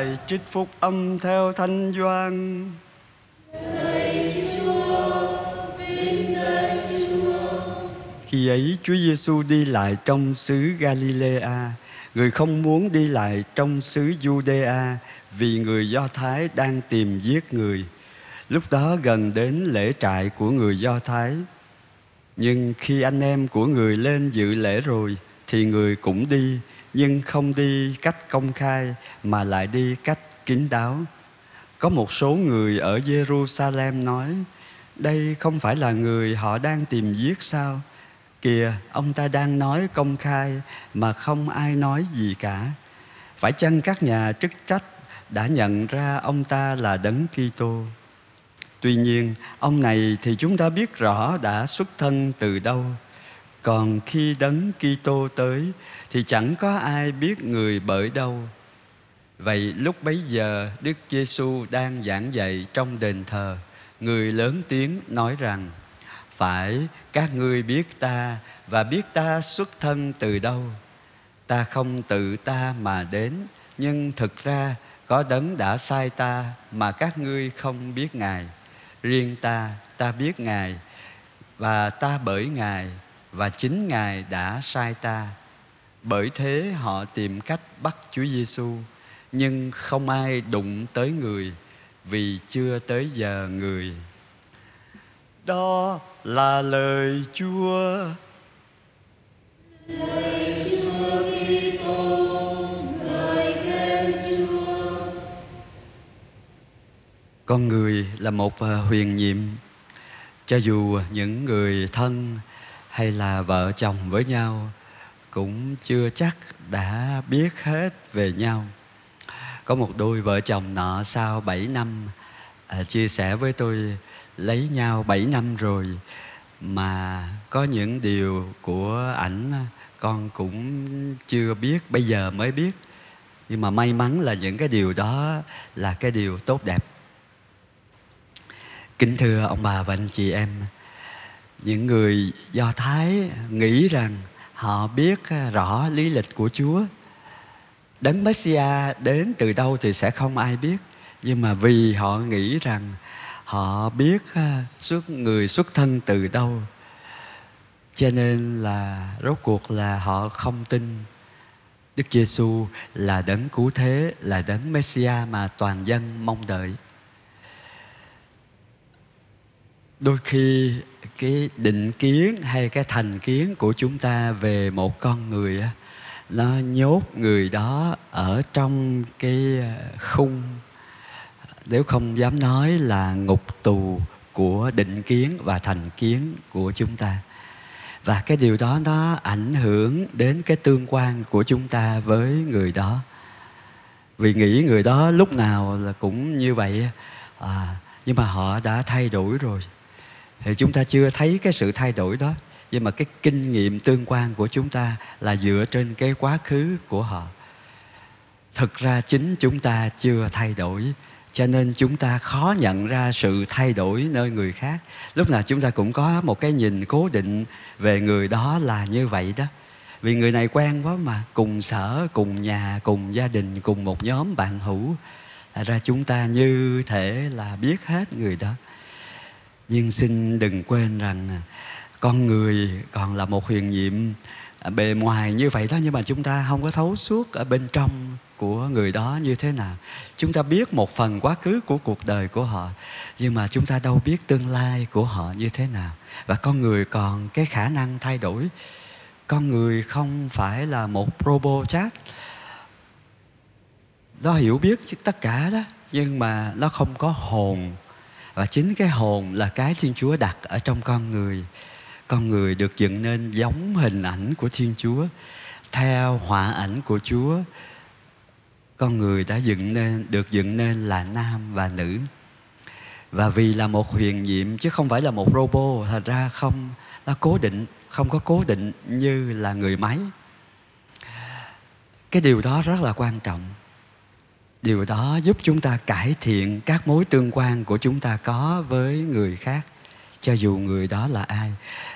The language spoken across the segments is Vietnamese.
bài trích phúc âm theo thanh doan. Khi ấy Chúa Giêsu đi lại trong xứ Galilea. Người không muốn đi lại trong xứ Judea vì người Do Thái đang tìm giết người. Lúc đó gần đến lễ trại của người Do Thái. Nhưng khi anh em của người lên dự lễ rồi, thì người cũng đi nhưng không đi cách công khai, mà lại đi cách kín đáo. Có một số người ở Jerusalem nói, đây không phải là người họ đang tìm giết sao? Kìa, ông ta đang nói công khai, mà không ai nói gì cả. Phải chăng các nhà chức trách đã nhận ra ông ta là đấng Kitô? Tuy nhiên, ông này thì chúng ta biết rõ đã xuất thân từ đâu. Còn khi đấng Kitô tới thì chẳng có ai biết người bởi đâu. Vậy lúc bấy giờ, Đức Giêsu đang giảng dạy trong đền thờ. Người lớn tiếng nói rằng, phải, các ngươi biết ta và biết ta xuất thân từ đâu. Ta không tự ta mà đến, nhưng thực ra có đấng đã sai ta mà các ngươi không biết ngài. Riêng ta ta biết ngài và ta bởi ngài và chính ngài đã sai ta bởi thế họ tìm cách bắt Chúa Giêsu nhưng không ai đụng tới người vì chưa tới giờ người đó là lời Chúa. Lời Chúa Kitô, lời khen Chúa. Con người là một ờ, huyền nhiệm cho dù những người thân hay là vợ chồng với nhau cũng chưa chắc đã biết hết về nhau. Có một đôi vợ chồng nọ sau 7 năm à, chia sẻ với tôi lấy nhau 7 năm rồi mà có những điều của ảnh con cũng chưa biết bây giờ mới biết nhưng mà may mắn là những cái điều đó là cái điều tốt đẹp kính thưa ông bà và anh chị em những người do thái nghĩ rằng họ biết à, rõ lý lịch của chúa đấng messia đến từ đâu thì sẽ không ai biết nhưng mà vì họ nghĩ rằng họ biết à, xuất người xuất thân từ đâu cho nên là rốt cuộc là họ không tin Đức Giêsu là đấng cứu thế, là đấng Messia mà toàn dân mong đợi. Đôi khi cái định kiến hay cái thành kiến của chúng ta về một con người á nó nhốt người đó ở trong cái ờ, khung. Nếu không dám nói là ngục tù của định kiến và thành kiến của chúng ta. Và cái điều đó nó ảnh hưởng đến cái tương quan của chúng ta với người đó. Vì nghĩ người đó lúc nào là cũng như vậy à, nhưng mà họ đã thay đổi rồi thì chúng ta chưa thấy cái sự thay đổi đó. Nhưng mà cái kinh nghiệm tương quan của chúng ta là dựa trên cái quá khứ của họ. Thực ra chính chúng ta chưa thay đổi, cho nên chúng ta khó nhận ra sự thay đổi nơi người khác. Lúc nào chúng ta cũng có một cái nhìn cố định về người đó là như vậy đó. Vì người này quen quá mà, cùng sở, cùng nhà, cùng gia đình, cùng một nhóm bạn hữu. Ra chúng ta như thể là biết hết người đó nhưng xin đừng quên rằng à, con người còn là một huyền nhiệm à, bề ngoài như vậy đó, nhưng mà chúng ta không có thấu suốt ở bên trong của người đó như thế nào. Chúng ta biết một phần quá khứ của cuộc đời của họ, nhưng mà chúng ta đâu biết tương lai của họ như thế nào. Và con người còn cái khả năng thay đổi. Con người không phải là một robot chat nó hiểu biết tất cả đó, nhưng mà nó không có hồn và chính cái hồn là cái thiên chúa đặt ở trong con người. Con người được dựng nên giống hình ảnh của thiên chúa, theo họa ảnh của chúa. Con người đã dựng nên, được dựng nên là nam và nữ. Và vì là một huyền nhiệm, chứ không phải là một robot, thật ra không, nó cố định, không có cố định như là người máy. Cái điều đó rất là quan trọng điều đó giúp chúng ta cải thiện các mối tương quan của chúng ta có với người khác, cho dù người đó là ai,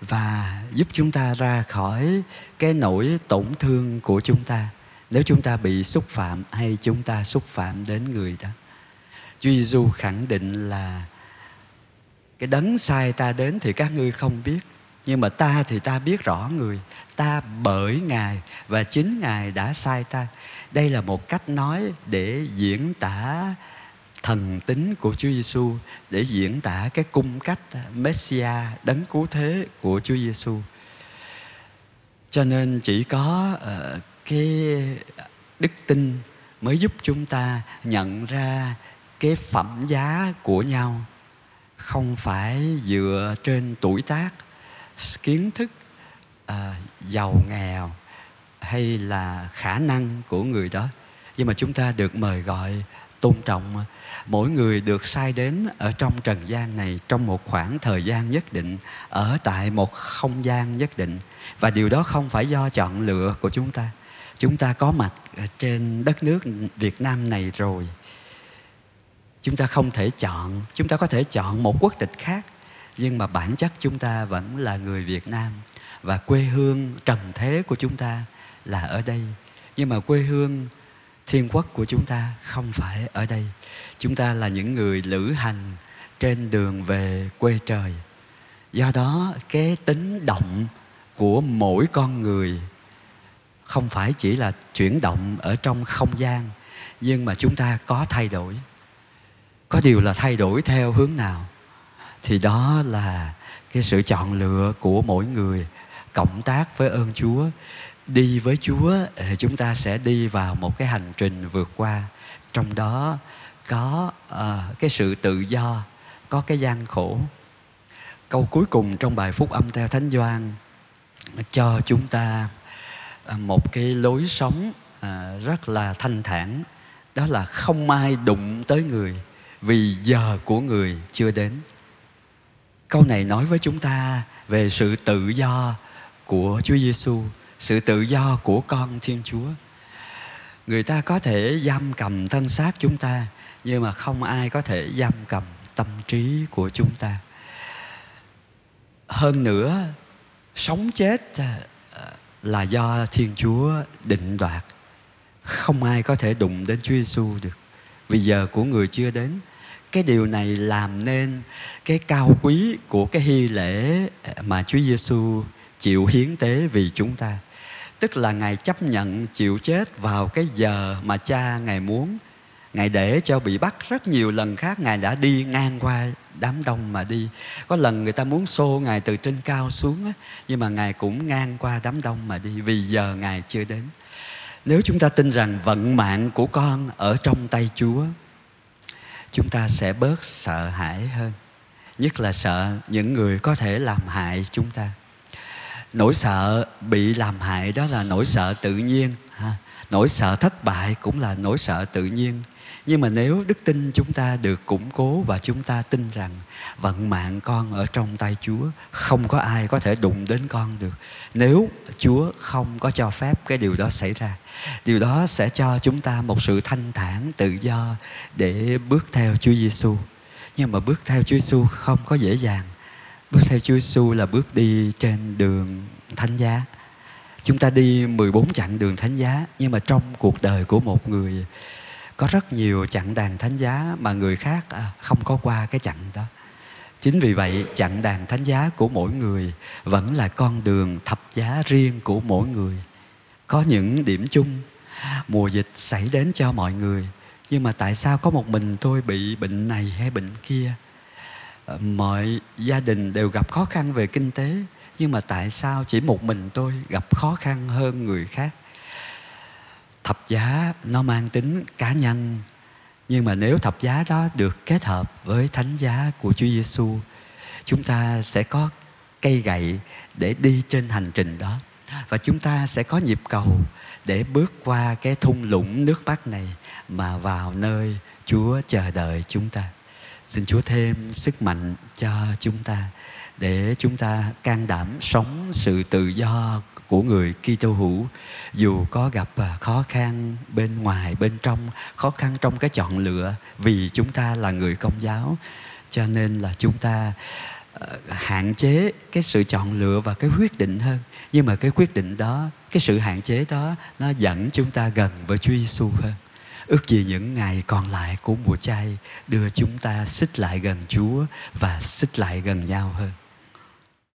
và giúp chúng ta ra khỏi cái nỗi tổn thương của chúng ta nếu chúng ta bị xúc phạm hay chúng ta xúc phạm đến người đó. Chúa Giêsu khẳng định là cái đấng sai ta đến thì các ngươi không biết, nhưng mà ta thì ta biết rõ người, ta bởi ngài và chính ngài đã sai ta đây là một cách nói để diễn tả thần tính của Chúa Giêsu để diễn tả cái cung cách Messia đấng cứu thế của Chúa Giêsu cho nên chỉ có uh, cái đức tin mới giúp chúng ta nhận ra cái phẩm giá của nhau không phải dựa trên tuổi tác kiến thức uh, giàu nghèo hay là khả năng của người đó. Nhưng mà chúng ta được mời gọi, tôn trọng. Mỗi người được sai đến ở trong trần gian này trong một khoảng thời gian nhất định, ở tại một không gian nhất định. Và điều đó không phải do chọn lựa của chúng ta. Chúng ta có mặt trên đất nước việt nam này rồi. Chúng ta không thể chọn, chúng ta có thể chọn một quốc tịch khác, nhưng mà bản chất chúng ta vẫn là người việt nam. Và quê hương, trần thế của chúng ta là ở đây. Nhưng mà quê hương, thiên quốc của chúng ta không phải ở đây. Chúng ta là những người lữ hành trên đường về quê trời. Do đó, cái tính động của mỗi con người không phải chỉ là chuyển động ở trong không gian, nhưng mà chúng ta có thay đổi. Có điều là thay đổi theo hướng nào? Thì đó là cái sự chọn lựa của mỗi người cộng tác với ơn chúa đi với chúa ờ, chúng ta sẽ đi vào một cái hành trình vượt qua. Trong đó có uh, cái sự tự do có cái gian khổ. Câu cuối cùng trong bài phúc âm theo thánh doan cho chúng ta ờ, một cái lối sống uh, rất là thanh thản. Đó là không ai đụng tới người vì giờ của người chưa đến. Câu này nói với chúng ta về sự tự do của Chúa Giêsu, sự tự do của con Thiên Chúa. Người ta có thể giam cầm thân xác chúng ta, nhưng mà không ai có thể giam cầm tâm trí của chúng ta. Hơn nữa, sống chết à, là do Thiên Chúa định đoạt. Không ai có thể đụng đến Chúa Giêsu được. Vì giờ của người chưa đến cái điều này làm nên cái cao quý của cái hy lễ mà Chúa Giêsu chịu hiến tế vì chúng ta. Tức là Ngài chấp nhận chịu chết vào cái giờ mà cha Ngài muốn. Ngài để cho bị bắt rất nhiều lần khác Ngài đã đi ngang qua đám đông mà đi. Có lần người ta muốn xô Ngài từ trên cao xuống á, nhưng mà Ngài cũng ngang qua đám đông mà đi vì giờ Ngài chưa đến. Nếu chúng ta tin rằng vận mạng của con ở trong tay Chúa chúng ta sẽ bớt sợ hãi hơn nhất là sợ những người có thể làm hại chúng ta nỗi sợ bị làm hại đó là nỗi sợ tự nhiên ha. nỗi sợ thất bại cũng là nỗi sợ tự nhiên nhưng mà nếu đức tin chúng ta được củng cố và chúng ta tin rằng vận mạng con ở trong tay Chúa, không có ai có thể đụng đến con được. Nếu Chúa không có cho phép cái điều đó xảy ra, điều đó sẽ cho chúng ta một sự thanh thản tự do để bước theo Chúa Giêsu. Nhưng mà bước theo Chúa Giêsu không có dễ dàng. Bước theo Chúa Giêsu là bước đi trên đường thánh giá. Chúng ta đi 14 chặng đường thánh giá, nhưng mà trong cuộc đời của một người, có rất nhiều chặng đàn thánh giá mà người khác à, không có qua cái chặng đó. Chính vì vậy, chặng đàn thánh giá của mỗi người vẫn là con đường thập giá riêng của mỗi người. Có những điểm chung, mùa dịch xảy đến cho mọi người, nhưng mà tại sao có một mình tôi bị bệnh này hay bệnh kia? Ờ, mọi gia đình đều gặp khó khăn về kinh tế nhưng mà tại sao chỉ một mình tôi gặp khó khăn hơn người khác? Thập giá nó mang tính cá nhân, nhưng mà nếu thập giá đó được kết hợp với thánh giá của Chúa Giêsu chúng ta sẽ có cây gậy để đi trên hành trình đó. Và chúng ta sẽ có nhịp cầu để bước qua cái thung lũng nước mắt này mà vào nơi Chúa chờ đợi chúng ta. Xin Chúa thêm sức mạnh cho chúng ta để chúng ta can đảm sống sự tự do của người Kitô hữu. Dù có gặp à, khó khăn bên ngoài, bên trong, khó khăn trong cái chọn lựa vì chúng ta là người công giáo, cho nên là chúng ta ờ, hạn chế cái sự chọn lựa và cái quyết định hơn. Nhưng mà cái quyết định đó, cái sự hạn chế đó, nó dẫn chúng ta gần với Chúa Giêsu hơn. Ước gì những ngày còn lại của mùa chay đưa chúng ta xích lại gần Chúa và xích lại gần nhau hơn.